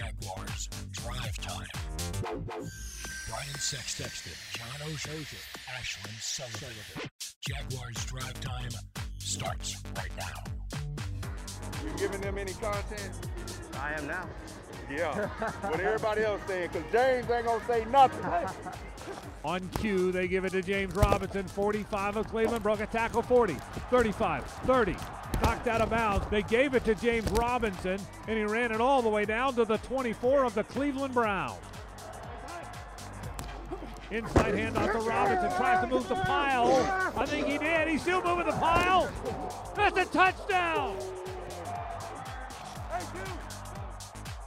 Jaguars Drive Time. Brian Sexton, John Oehser, Ashlyn Sullivan. Jaguars Drive Time starts right now. You giving them any content? I am now. Yeah. what everybody else saying, because James ain't gonna say nothing. On cue, they give it to James Robinson. 45 of Cleveland broke a tackle 40, 35, 30. Knocked out of bounds. They gave it to James Robinson, and he ran it all the way down to the 24 of the Cleveland Browns. Inside hand handoff to Robinson. Tries to move the pile. I think he did. He's still moving the pile. That's a touchdown.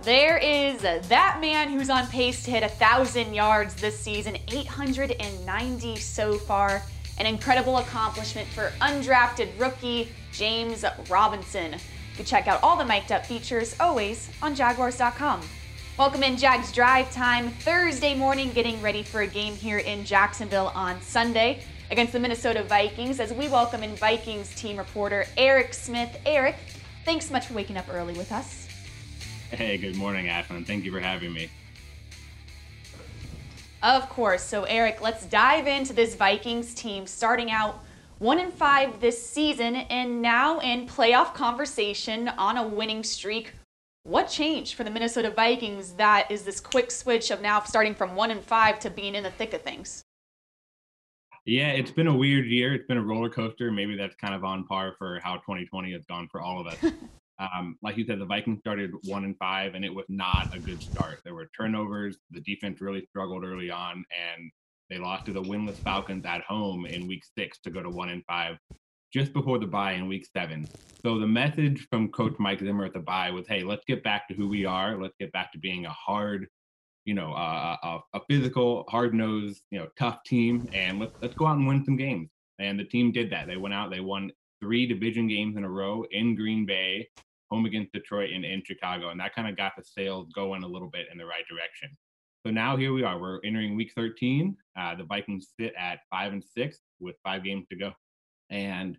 There is that man who's on pace to hit 1,000 yards this season, 890 so far. An incredible accomplishment for undrafted rookie James Robinson. You can check out all the mic'd up features always on Jaguars.com. Welcome in Jags Drive Time Thursday morning, getting ready for a game here in Jacksonville on Sunday against the Minnesota Vikings as we welcome in Vikings team reporter Eric Smith. Eric, thanks so much for waking up early with us. Hey, good morning, Ashlyn. Thank you for having me. Of course. So, Eric, let's dive into this Vikings team starting out one and five this season and now in playoff conversation on a winning streak. What changed for the Minnesota Vikings that is this quick switch of now starting from one and five to being in the thick of things? Yeah, it's been a weird year. It's been a roller coaster. Maybe that's kind of on par for how 2020 has gone for all of us. Um, like you said, the Vikings started one and five, and it was not a good start. There were turnovers. The defense really struggled early on, and they lost to the winless Falcons at home in Week Six to go to one and five, just before the bye in Week Seven. So the message from Coach Mike Zimmer at the bye was, "Hey, let's get back to who we are. Let's get back to being a hard." You know, a, a physical, hard-nosed, you know, tough team, and let's let's go out and win some games. And the team did that. They went out, they won three division games in a row in Green Bay, home against Detroit, and in Chicago. And that kind of got the sails going a little bit in the right direction. So now here we are. We're entering week 13. Uh, the Vikings sit at five and six with five games to go. And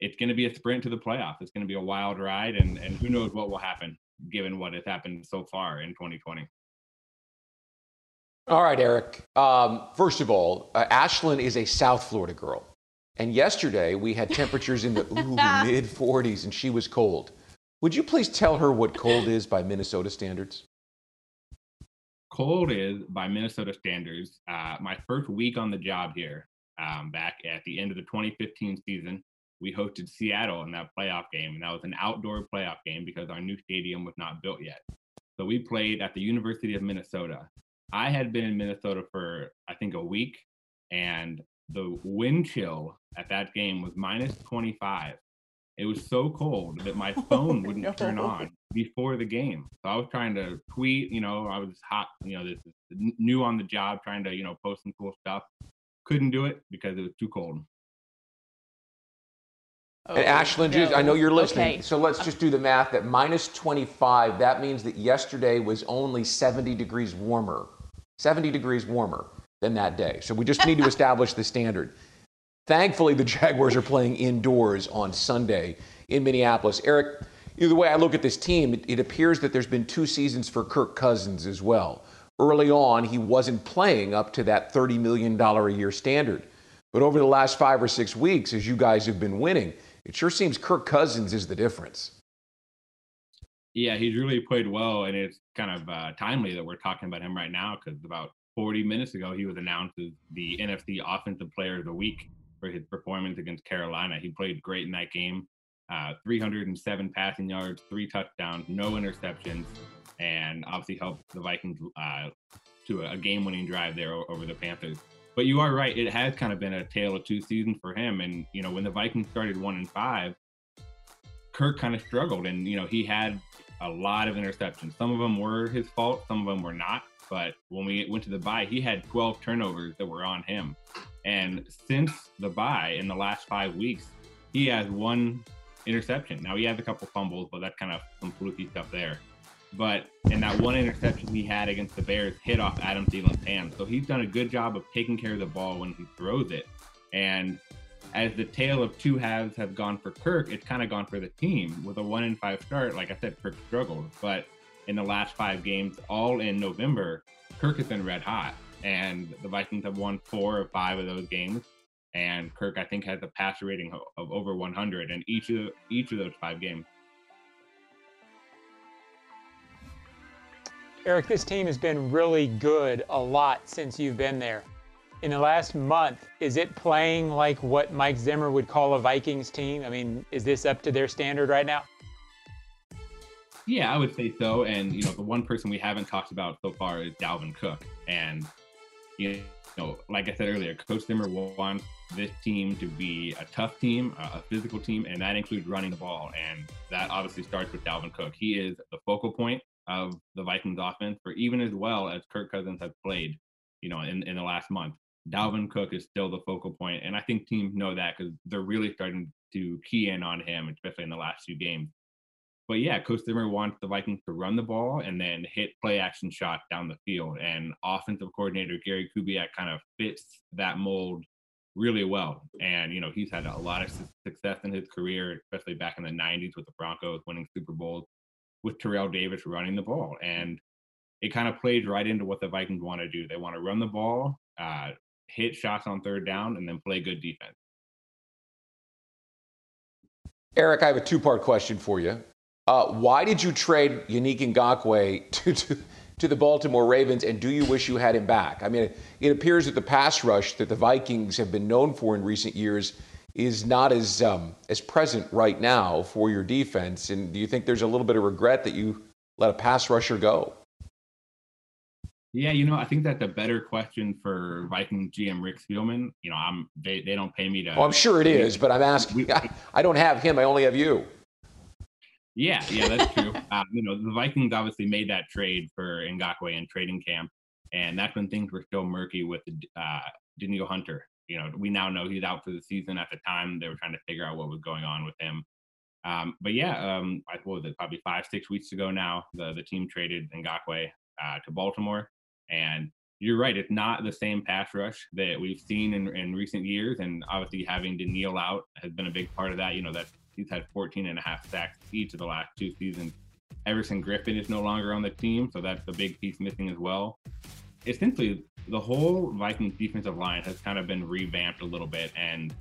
it's going to be a sprint to the playoff. It's going to be a wild ride. And, and who knows what will happen given what has happened so far in 2020. All right, Eric. Um, first of all, uh, Ashlyn is a South Florida girl. And yesterday we had temperatures in the mid 40s and she was cold. Would you please tell her what cold is by Minnesota standards? Cold is by Minnesota standards. Uh, my first week on the job here, um, back at the end of the 2015 season, we hosted Seattle in that playoff game, and that was an outdoor playoff game because our new stadium was not built yet. So we played at the University of Minnesota. I had been in Minnesota for I think a week, and the wind chill at that game was minus 25. It was so cold that my oh, phone wouldn't no. turn on before the game. So I was trying to tweet, you know, I was hot, you know, this is new on the job, trying to, you know, post some cool stuff. Couldn't do it because it was too cold. Oh, and Ashlyn, no. I know you're listening. Okay. So let's uh, just do the math. At minus 25, that means that yesterday was only 70 degrees warmer. 70 degrees warmer than that day. So we just need to establish the standard. Thankfully, the Jaguars are playing indoors on Sunday in Minneapolis. Eric, the way I look at this team, it, it appears that there's been two seasons for Kirk Cousins as well. Early on, he wasn't playing up to that $30 million a year standard. But over the last five or six weeks, as you guys have been winning, it sure seems Kirk Cousins is the difference. Yeah, he's really played well, and it's kind of uh, timely that we're talking about him right now because about 40 minutes ago, he was announced as the NFC Offensive Player of the Week for his performance against Carolina. He played great in that game. Uh, 307 passing yards, three touchdowns, no interceptions, and obviously helped the Vikings uh, to a, game-winning drive there over the Panthers. But you are right; it has kind of been a tale of two seasons for him. And you know, when the Vikings started one and five, Kirk kind of struggled, and you know, he had a lot of interceptions. Some of them were his fault, some of them were not. But when we went to the bye, he had 12 turnovers that were on him. And since the bye in the last five weeks, he has one interception. Now he has a couple fumbles, but that's kind of some fluky stuff there. But in that one interception he had against the Bears hit off Adam Thielen's hand. So he's done a good job of taking care of the ball when he throws it. And as the tale of two halves have gone for Kirk, it's kind of gone for the team. With a one in five start, like I said, Kirk struggled. But in the last five games, all in November, Kirk has been red hot, and the Vikings have won four or five of those games. And Kirk, I think, has a passer rating of over 100 in each of each of those five games. Eric, this team has been really good a lot since you've been there. In the last month, is it playing like what Mike Zimmer would call a Vikings team? I mean, is this up to their standard right now? Yeah, I would say so. And you know, the one person we haven't talked about so far is Dalvin Cook. And you know, like I said earlier, Coach Zimmer wants this team to be a tough team, a physical team, and that includes running the ball. And that obviously starts with Dalvin Cook. He is the focal point of the Vikings offense for even as well as Kirk Cousins has played, you know, in, in the last month. Dalvin Cook is still the focal point, and I think teams know that because they're really starting to key in on him, especially in the last few games. But yeah, Coach Zimmer wants the Vikings to run the ball and then hit play action shots down the field. And offensive coordinator Gary Kubiak kind of fits that mold really well. And, you know, he's had a lot of success in his career, especially back in the 90s with the Broncos winning Super Bowls with Terrell Davis running the ball. And it kind of plays right into what the Vikings want to do. They want to run the ball, uh, hit shots on third down, and then play good defense. Eric, I have a two part question for you. Uh, why did you trade Yannick Ngakoue to, to, to, the Baltimore Ravens, and do you wish you had him back? I mean, it appears that the pass rush that the Vikings have been known for in recent years is not as um, as present right now for your defense. And do you think there's a little bit of regret that you let a pass rusher go? Yeah, you know, I think that's a better question for Viking GM Rick Spielman. You know, I'm they, they don't pay me to. Oh, I'm sure it is, but I'm asking. We, I don't have him. I only have you. Yeah, yeah, that's true. uh, you know, the Vikings obviously made that trade for Ngakoue in trading camp, and that's when things were still murky with uh, Danielle Hunter you know, we now know he's out for the season. At the time, they were trying to figure out what was going on with him. Um, but yeah, um, I was it probably five, six weeks ago now. The the team traded Ngakoue uh, to Baltimore, and you're right. It's not the same pass rush that we've seen in, in recent years, and obviously having Danielle out has been a big part of that. You know that he's had 14 and a half sacks each of the last two seasons. Everson Griffen is no longer on the team, so that's a big piece missing as well. Essentially, the whole Vikings defensive line has kind of been revamped a little bit, and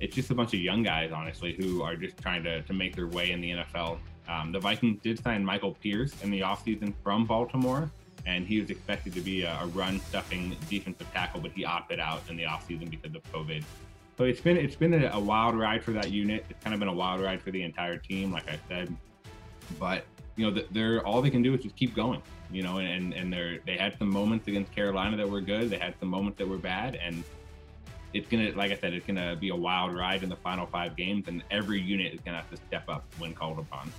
it's just a bunch of young guys, honestly, who are just trying to, to make their way in the NFL. Um, the Vikings did sign Michael Pierce in the offseason from Baltimore, and he was expected to be a, a run stuffing defensive tackle, but he opted out in the offseason because of COVID. So it's been it's been a, a wild ride for that unit. It's kind of been a wild ride for the entire team, like I said. But you know, they're all they can do is just keep going you know, and and they they had some moments against Carolina that were good. They had some moments that were bad, and it's gonna, like I said, it's gonna be a wild ride in the final five games, and every unit is gonna have to step up when called upon.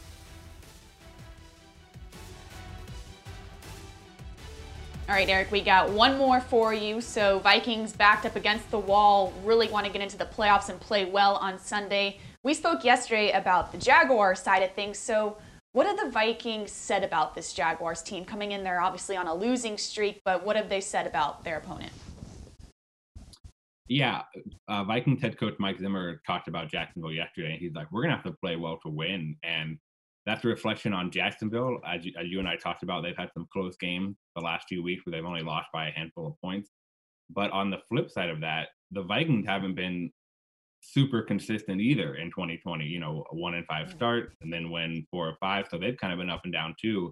All right, Eric, we got one more for you. So, Vikings backed up against the wall, really want to get into the playoffs and play well on Sunday. We spoke yesterday about the Jaguar side of things. So, what have the Vikings said about this Jaguars team coming in there, obviously on a losing streak, but what have they said about their opponent? Yeah, uh, Vikings head coach Mike Zimmer talked about Jacksonville yesterday. He's like, we're going to have to play well to win. And that's a reflection on Jacksonville. As you, as you and I talked about, they've had some close games the last few weeks where they've only lost by a handful of points. But on the flip side of that, the Vikings haven't been super consistent either in 2020. You know, a one and five start and then win four or five. So they've kind of been up and down too.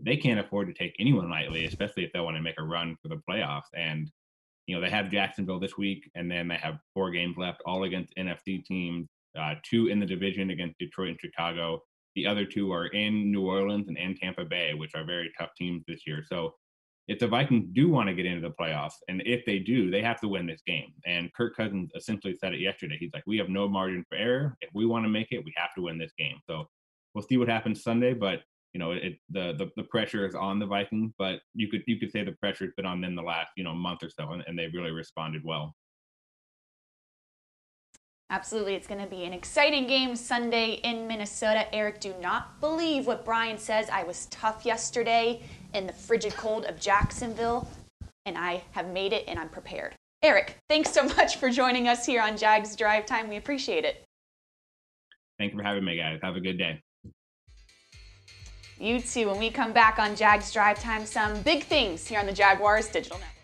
They can't afford to take anyone lightly, especially if they want to make a run for the playoffs. And you know, they have Jacksonville this week, and then they have four games left, all against NFC teams. Uh, two in the division against Detroit and Chicago. The other two are in New Orleans and in Tampa Bay, which are very tough teams this year. So if the Vikings do want to get into the playoffs, and if they do, they have to win this game. And Kirk Cousins essentially said it yesterday. He's like, we have no margin for error. If we want to make it, we have to win this game. So we'll see what happens Sunday. But you know, it, the, the the pressure is on the Vikings, but you could you could say the pressure's been on them the last you know month or so, and, and they've really responded well. Absolutely. It's going to be an exciting game Sunday in Minnesota. Eric, do not believe what Brian says. I was tough yesterday in the frigid cold of Jacksonville, and I have made it and I'm prepared. Eric, thanks so much for joining us here on Jags Drive Time. We appreciate it. Thank you for having me, guys. Have a good day. You too. When we come back on Jags Drive Time, some big things here on the Jaguars Digital Network.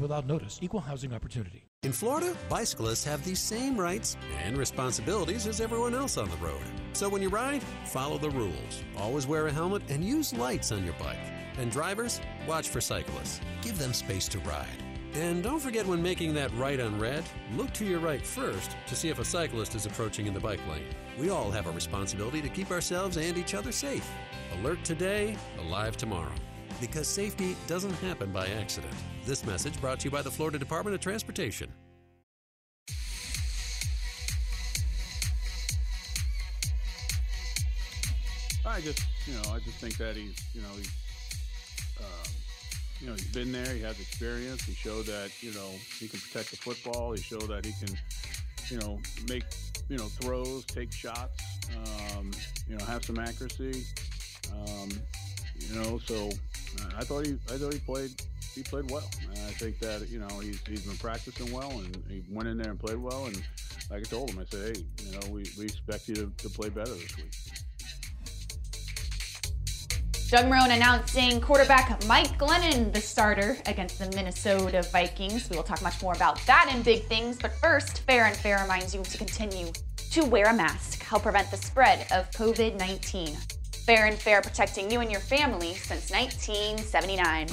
without notice. Equal housing opportunity. In Florida, bicyclists have the same rights and responsibilities as everyone else on the road. So when you ride, follow the rules. Always wear a helmet and use lights on your bike. And drivers, watch for cyclists. Give them space to ride. And don't forget when making that right on red, look to your right first to see if a cyclist is approaching in the bike lane. We all have a responsibility to keep ourselves and each other safe. Alert today, alive tomorrow because safety doesn't happen by accident. This message brought to you by the Florida Department of Transportation. I just, you know, I just think that he's, you know, he's, um, you know, he's been there. He has experience. He showed that, you know, he can protect the football. He showed that he can, you know, make, you know, throws, take shots, um, you know, have some accuracy. Um, you know, so I thought he, I thought he played, he played well. And I think that you know he's he's been practicing well, and he went in there and played well. And like I told him, I said, hey, you know, we, we expect you to, to play better this week. Doug Marrone announcing quarterback Mike Glennon, the starter against the Minnesota Vikings. We will talk much more about that and big things. But first, Farah and Farah reminds you to continue to wear a mask, help prevent the spread of COVID 19. Farah and Farah protecting you and your family since 1979.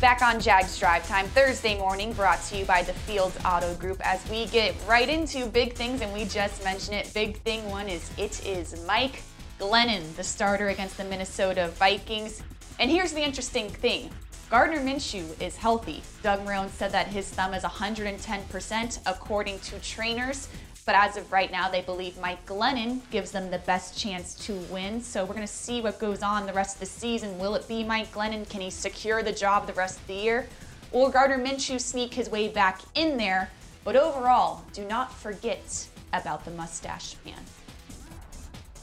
Back on Jags Drive Time Thursday morning, brought to you by the Fields Auto Group as we get right into big things, and we just mentioned it. Big thing one is it is Mike Glennon, the starter against the Minnesota Vikings. And here's the interesting thing Gardner Minshew is healthy. Doug Marrone said that his thumb is 110% according to trainers. But as of right now, they believe Mike Glennon gives them the best chance to win. So we're going to see what goes on the rest of the season. Will it be Mike Glennon? Can he secure the job the rest of the year? Will Gardner Minshew sneak his way back in there? But overall, do not forget about the mustache man.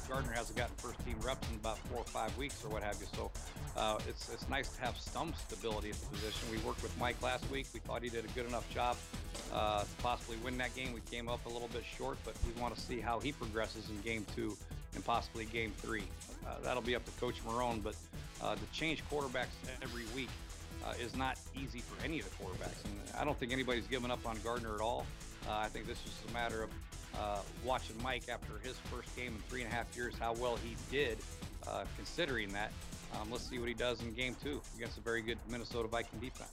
Gardner hasn't gotten first team reps in about four or five weeks or what have you. So uh, it's, it's nice to have some stability at the position. We worked with Mike last week. We thought he did a good enough job uh, to possibly win that game. We came up a little bit short, but we want to see how he progresses in game two and possibly game three. Uh, that'll be up to Coach Marrone, but uh, to change quarterbacks every week uh, is not easy for any of the quarterbacks. And I don't think anybody's given up on Gardner at all. Uh, I think this is a matter of uh, watching Mike after his first game in three and a half years, how well he did, uh, considering that. Um, let's see what he does in game two against a very good Minnesota Viking defense.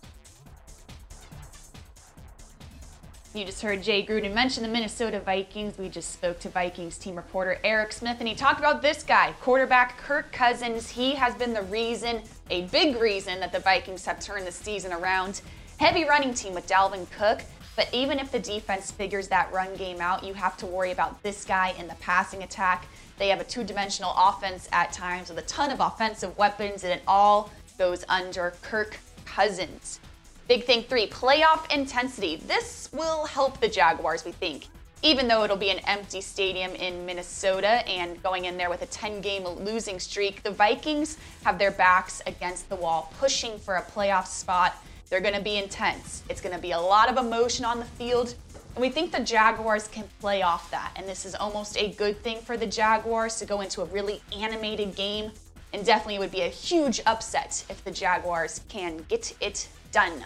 You just heard Jay Gruden mention the Minnesota Vikings. We just spoke to Vikings team reporter Eric Smith, and he talked about this guy, quarterback Kirk Cousins. He has been the reason, a big reason, that the Vikings have turned the season around. Heavy running team with Dalvin Cook. But even if the defense figures that run game out, you have to worry about this guy in the passing attack. They have a two dimensional offense at times with a ton of offensive weapons, and it all goes under Kirk Cousins. Big thing three playoff intensity. This will help the Jaguars, we think. Even though it'll be an empty stadium in Minnesota and going in there with a 10 game losing streak, the Vikings have their backs against the wall, pushing for a playoff spot they're going to be intense. It's going to be a lot of emotion on the field. And we think the Jaguars can play off that. And this is almost a good thing for the Jaguars to go into a really animated game and definitely it would be a huge upset if the Jaguars can get it done.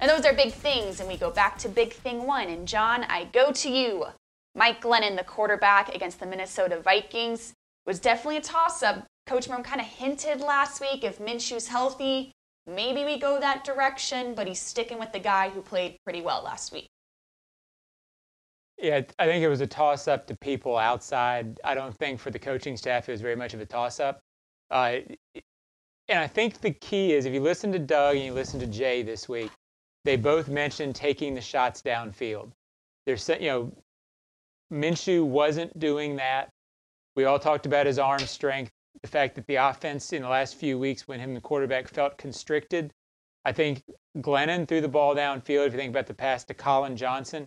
And those are big things, and we go back to big thing one. And John, I go to you. Mike Glennon, the quarterback against the Minnesota Vikings, was definitely a toss up. Coach Marrone kind of hinted last week if Minshew's healthy, maybe we go that direction, but he's sticking with the guy who played pretty well last week. Yeah, I think it was a toss up to people outside. I don't think for the coaching staff it was very much of a toss up. Uh, and I think the key is if you listen to Doug and you listen to Jay this week, they both mentioned taking the shots downfield. There's, you know, Minshew wasn't doing that. We all talked about his arm strength, the fact that the offense in the last few weeks when him the quarterback felt constricted. I think Glennon threw the ball downfield. If you think about the pass to Collin Johnson,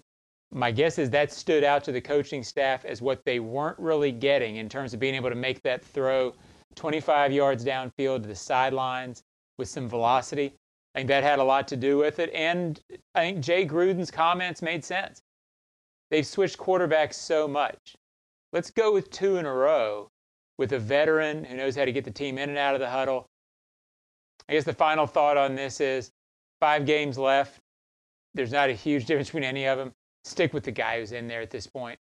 my guess is that stood out to the coaching staff as what they weren't really getting in terms of being able to make that throw 25 yards downfield to the sidelines with some velocity. I think that had a lot to do with it. And I think Jay Gruden's comments made sense. They've switched quarterbacks so much. Let's go with two in a row with a veteran who knows how to get the team in and out of the huddle. I guess the final thought on this is five games left. There's not a huge difference between any of them. Stick with the guy who's in there at this point.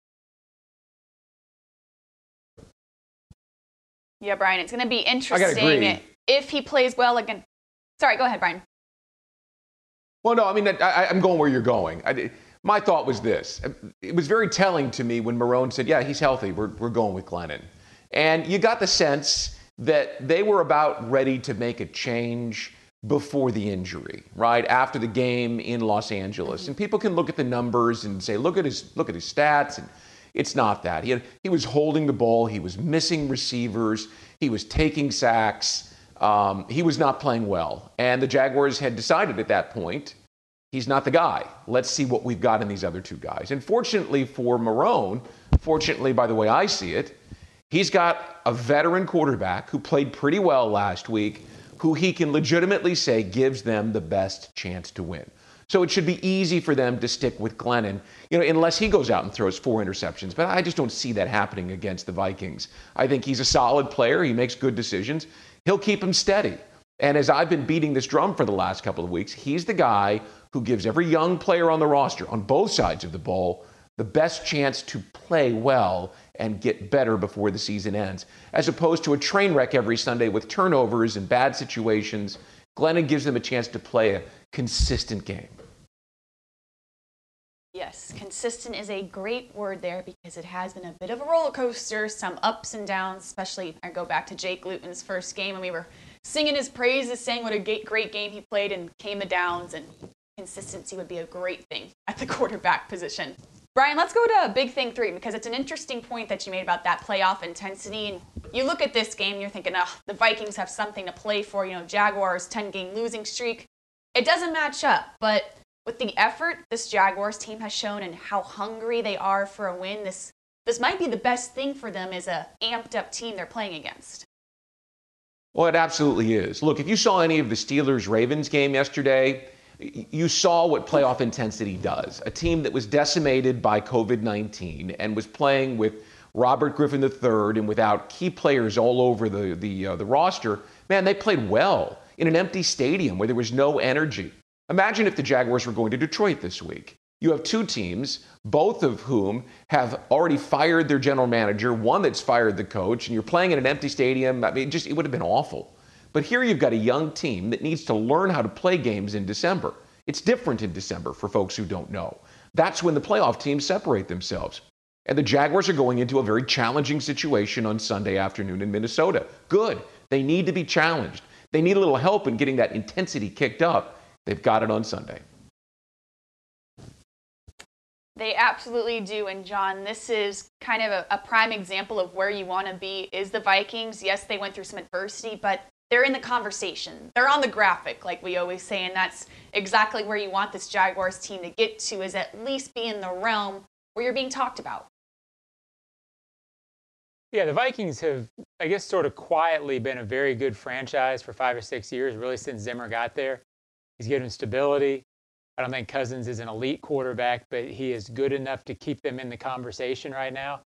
Yeah, Brian, it's going to be interesting if he plays well again. Sorry, go ahead, Brian. Well, no, I mean, I, am going where you're going. I, my thought was this. It was very telling to me when Marrone said, yeah, he's healthy. We're, we're going with Glennon. And you got the sense that they were about ready to make a change before the injury, right? After the game in Los Angeles. And people can look at the numbers and say, look at his, look at his stats. And it's not that. He, had, he was holding the ball, he was missing receivers, he was taking sacks. Um, he was not playing well. And the Jaguars had decided at that point he's not the guy. Let's see what we've got in these other two guys. And fortunately for Marrone, fortunately by the way I see it, he's got a veteran quarterback who played pretty well last week, who he can legitimately say gives them the best chance to win. So it should be easy for them to stick with Glennon, you know, unless he goes out and throws four interceptions. But I just don't see that happening against the Vikings. I think he's a solid player. He makes good decisions. He'll keep him steady. And as I've been beating this drum for the last couple of weeks, he's the guy who gives every young player on the roster, on both sides of the ball, the best chance to play well and get better before the season ends, as opposed to a train wreck every Sunday with turnovers and bad situations. Glennon gives them a chance to play a consistent game. Yes, consistent is a great word there because it has been a bit of a roller coaster, some ups and downs, especially I go back to Jake Luton's first game and we were singing his praises, saying what a great game he played and came the downs and consistency would be a great thing at the quarterback position. Brian, let's go to big thing three because it's an interesting point that you made about that playoff intensity. And you look at this game, you're thinking, oh, the Vikings have something to play for. You know, Jaguars 10 game losing streak. It doesn't match up, but with the effort this Jaguars team has shown and how hungry they are for a win, this this might be the best thing for them as a amped up team they're playing against. Well, it absolutely is. Look, if you saw any of the Steelers Ravens game yesterday, you saw what playoff intensity does. A team that was decimated by COVID 19 and was playing with Robert Griffin III and without key players all over the, the, uh, the roster, man, they played well in an empty stadium where there was no energy. Imagine if the Jaguars were going to Detroit this week. You have two teams, both of whom have already fired their general manager, one that's fired the coach, and you're playing in an empty stadium. I mean, just it would have been awful. But here you've got a young team that needs to learn how to play games in December. It's different in December for folks who don't know. That's when the playoff teams separate themselves. And the Jaguars are going into a very challenging situation on Sunday afternoon in Minnesota. Good. They need to be challenged. They need a little help in getting that intensity kicked up They've got it on Sunday. They absolutely do. And John, this is kind of a, a prime example of where you want to be is the Vikings. Yes, they went through some adversity, but they're in the conversation. They're on the graphic, like we always say, and that's exactly where you want this Jaguars team to get to is at least be in the realm where you're being talked about. Yeah, the Vikings have, I guess, sort of quietly been a very good franchise for five or six years, really since Zimmer got there. He's given stability. I don't think Cousins is an elite quarterback, but he is good enough to keep them in the conversation right now.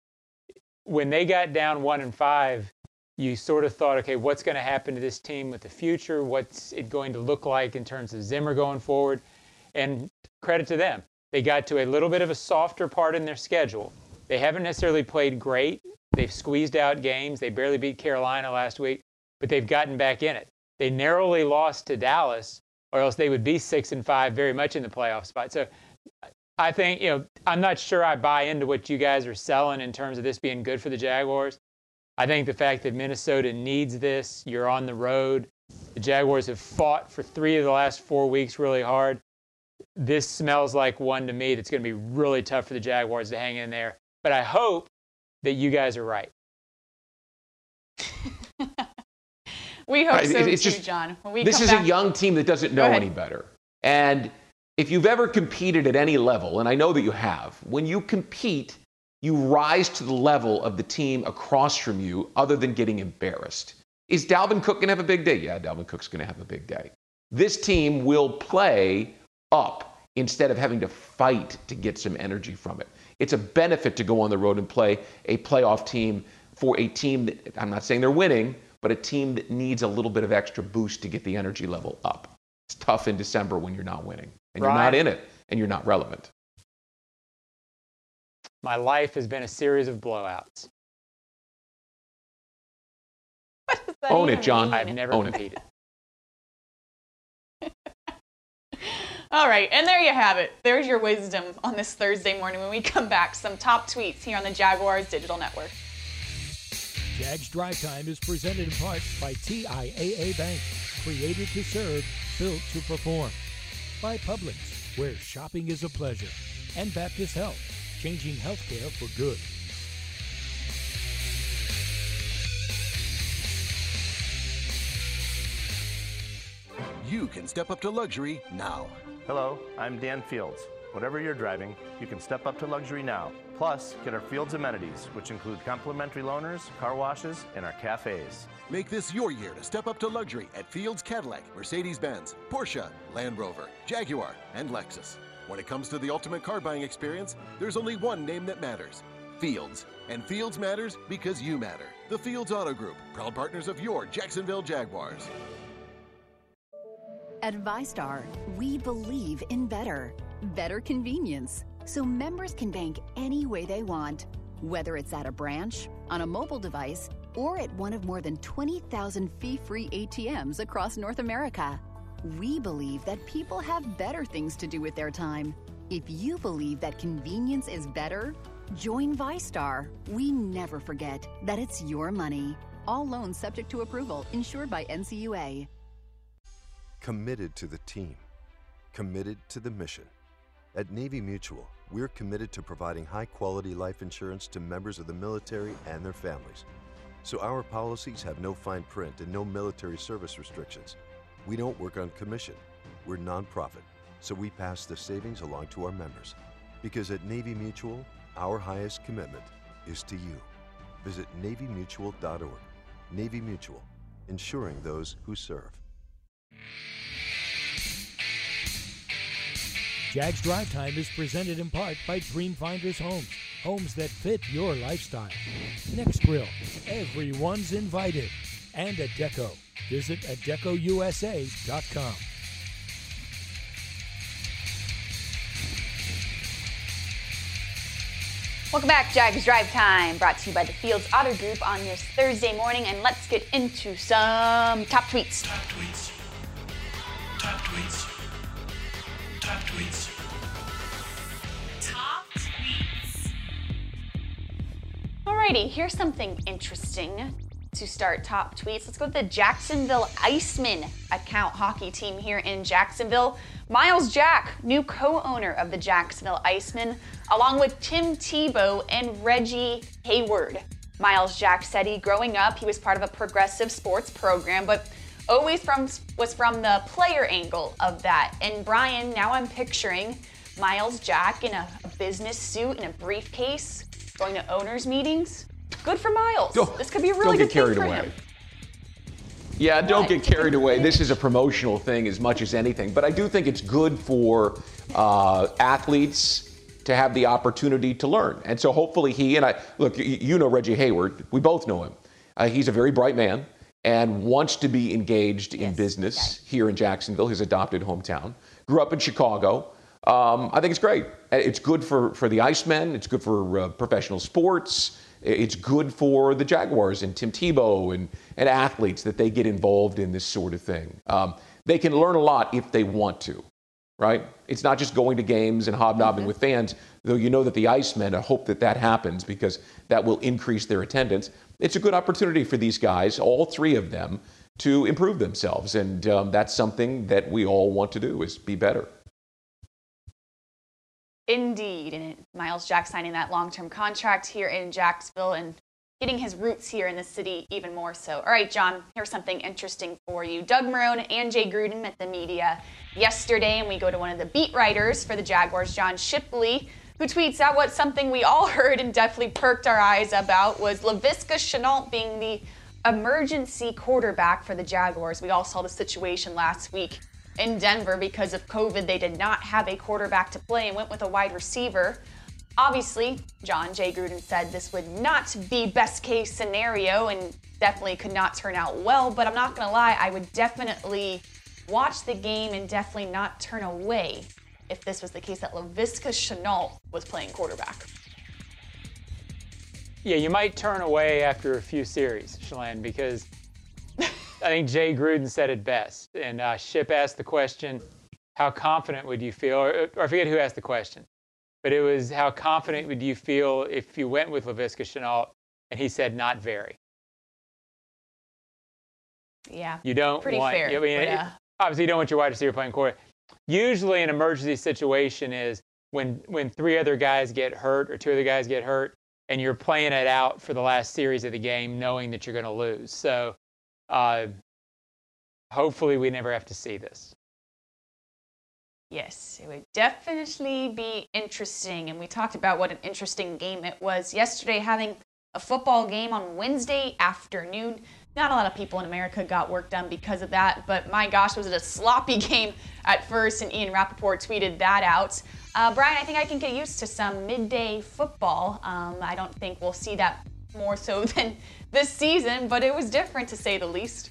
When they got down one and five, you sort of thought, okay, what's going to happen to this team with the future? What's it going to look like in terms of Zimmer going forward? And credit to them. They got to a little bit of a softer part in their schedule. They haven't necessarily played great. They've squeezed out games. They barely beat Carolina last week, but they've gotten back in it. They narrowly lost to Dallas, or else they would be six and five, very much in the playoff spot. So I think, you know, I'm not sure I buy into what you guys are selling in terms of this being good for the Jaguars. I think the fact that Minnesota needs this, you're on the road. The Jaguars have fought for three of the last four weeks really hard. This smells like one to me that's going to be really tough for the Jaguars to hang in there. But I hope that you guys are right. we hope so it's too, just, John. this is back- a young team that doesn't know any better. And if you've ever competed at any level, and I know that you have, when you compete, you rise to the level of the team across from you other than getting embarrassed. Is Dalvin Cook going to have a big day? Yeah, Dalvin Cook's going to have a big day. This team will play up instead of having to fight to get some energy from it. It's a benefit to go on the road and play a playoff team for a team that I'm not saying they're winning, but a team that needs a little bit of extra boost to get the energy level up. It's tough in December when you're not winning and you're not in it and you're not relevant. My life has been a series of blowouts. Own it, John. I've never Own competed. All right, and there you have it. There's your wisdom on this Thursday morning when we come back. Some top tweets here on the Jaguars Digital Network. Jags Drive Time is presented in part by TIAA Bank, created to serve, built to perform. By Publix, where shopping is a pleasure. And Baptist Health changing healthcare for good. You can step up to luxury now. Hello, I'm Dan Fields. Whatever you're driving, you can step up to luxury now. Plus, get our Fields amenities, which include complimentary loaners, car washes, and our cafes. Make this your year to step up to luxury at Fields Cadillac, Mercedes Benz, Porsche, Land Rover, Jaguar, and Lexus. When it comes to the ultimate car buying experience, there's only one name that matters Fields. And Fields matters because you matter. The Fields Auto Group, proud partners of your Jacksonville Jaguars. At VyStar, we believe in better, better convenience, so members can bank any way they want, whether it's at a branch, on a mobile device, or at one of more than 20,000 fee free ATMs across North America. We believe that people have better things to do with their time. If you believe that convenience is better, join VyStar. We never forget that it's your money. All loans subject to approval, insured by NCUA. Committed to the team, committed to the mission. At Navy Mutual, we're committed to providing high quality life insurance to members of the military and their families. So our policies have no fine print and no military service restrictions. We don't work on commission. We're nonprofit, so we pass the savings along to our members. Because at Navy Mutual, our highest commitment is to you. Visit NavyMutual.org. Navy Mutual, insuring those who serve. Jags Drive Time is presented in part by Dreamfinders Homes, homes that fit your lifestyle. Nexgrill, everyone's invited. And Adecco, Visit ADECCOUSA.com. Welcome back, Jags Drive Time, brought to you by the Fields Auto Group on this Thursday morning, and let's get into some top tweets. Top tweets. Top tweets. Top tweets. Top tweets. Alrighty, here's something interesting to start top tweets. Let's go to the Jacksonville Icemen account hockey team here in Jacksonville. Myles Jack, new co owner of the Jacksonville Icemen, along with Tim Tebow and Reggie Hayward. Myles Jack said he, growing up, he was part of a progressive sports program, but always from was from the player angle of that. And Brian, now I'm picturing Myles Jack in a, a business suit and a briefcase going to owners' meetings. Good for Myles. Don't, this could be a really don't get good carried thing away. for him. Yeah, don't get carried away. This is a promotional thing as much as anything. But I do think it's good for uh, athletes to have the opportunity to learn. And so hopefully he and I look, you know Reggie Hayward, we both know him. Uh, he's a very bright man and wants to be engaged in business here in Jacksonville, his adopted hometown. Grew up in Chicago. Um, I think it's great. It's good for, for the Icemen. It's good for uh, professional sports. It's good for the Jaguars and Tim Tebow and, and athletes that they get involved in this sort of thing. Um, they can learn a lot if they want to, right? It's not just going to games and hobnobbing mm-hmm. with fans, though you know that the Icemen, I hope that that happens because that will increase their attendance. It's a good opportunity for these guys, all three of them, to improve themselves. And um, that's something that we all want to do is be better. Indeed. And Myles Jack signing that long term contract here in Jacksonville and getting his roots here in the city even more so. All right, John, here's something interesting for you. Doug Marrone and Jay Gruden met the media yesterday, and we go to one of the beat writers for the Jaguars, John Shipley, who tweets out what something we all heard and definitely perked our eyes about was Laviska Shenault being the emergency quarterback for the Jaguars. We all saw the situation last week in Denver because of COVID. They did not have a quarterback to play and went with a wide receiver. Obviously, John Jay Gruden said this would not be best case scenario and definitely could not turn out well, but I'm not going to lie, I would definitely watch the game and definitely not turn away if this was the case that Laviska Shenault was playing quarterback. Yeah, you might turn away after a few series, Shalane, because I think Jay Gruden said it best. And uh, Ship asked the question, how confident would you feel? Or, or, I forget who asked the question, but it was how confident would you feel if you went with Laviska Shenault? And he said, not very. Yeah. You don't pretty want, fair. I mean, but, uh, obviously, you don't want your wide receiver playing quarterback. Usually, an emergency situation is when when three other guys get hurt or two other guys get hurt, and you're playing it out for the last series of the game, knowing that you're going to lose. So uh, hopefully, we never have to see this. Yes, it would definitely be interesting. And we talked about what an interesting game it was yesterday, having a football game on Wednesday afternoon. Not a lot of people in America got work done because of that, but my gosh, was it a sloppy game at first, and Ian Rapoport tweeted that out. Uh, Brian, I think I can get used to some midday football. Um, I don't think we'll see that more so than this season, but it was different to say the least.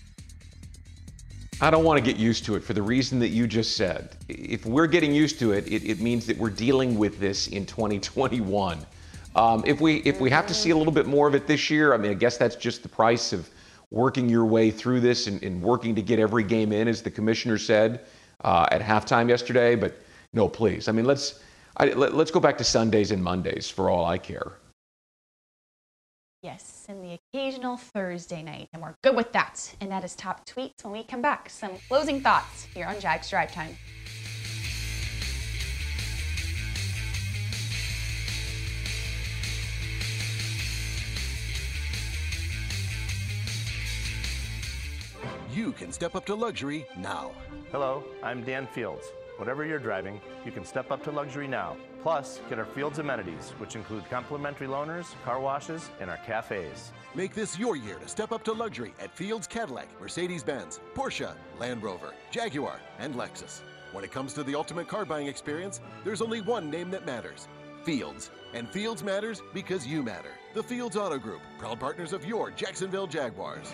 I don't want to get used to it for the reason that you just said. If we're getting used to it, it, it means that we're dealing with this in 2021. Um, if we if we have to see a little bit more of it this year, I mean, I guess that's just the price of working your way through this and, and working to get every game in, as the commissioner said uh, at halftime yesterday. But no, please. I mean, let's I, let, let's go back to Sundays and Mondays for all I care. Yes, and the occasional Thursday night, and we're good with that. And that is top tweets when we come back. Some closing thoughts here on Jags Drive Time. You can step up to luxury now. Hello, I'm Dan Fields. Whatever you're driving, you can step up to luxury now. Plus, get our Fields amenities, which include complimentary loaners, car washes, and our cafes. Make this your year to step up to luxury at Fields Cadillac, Mercedes Benz, Porsche, Land Rover, Jaguar, and Lexus. When it comes to the ultimate car buying experience, there's only one name that matters Fields. And Fields matters because you matter. The Fields Auto Group, proud partners of your Jacksonville Jaguars.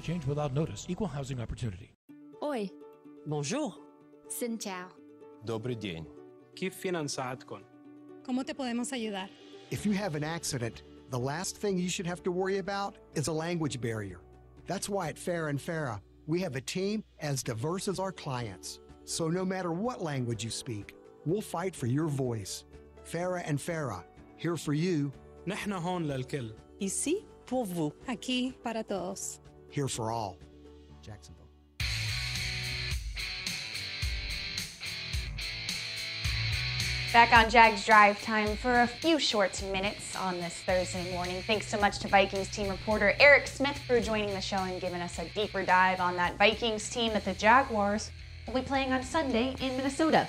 to change without notice. Equal housing opportunity. Oi. Bonjour. Xin chào. Добрый день. كيف فينا ¿Cómo te podemos ayudar? If you have an accident, the last thing you should have to worry about is a language barrier. That's why at Farah and Farah, we have a team as diverse as our clients. So no matter what language you speak, we'll fight for your voice. Farah and Farah, here for you. نحن هون للكل. Ici pour vous. Aquí para todos here for all. Jacksonville. Back on Jags Drive time for a few short minutes on this Thursday morning. Thanks so much to Vikings team reporter Eric Smith for joining the show and giving us a deeper dive on that Vikings team that the Jaguars will be playing on Sunday in Minnesota.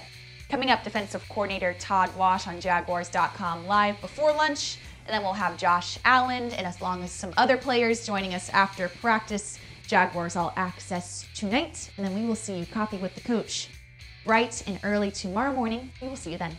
Coming up, defensive coordinator Todd Wash on Jaguars.com live before lunch, and then we'll have Josh Allen and as long as some other players joining us after practice. Jaguars All Access tonight, and then we will see you coffee with the coach bright and early tomorrow morning. We will see you then.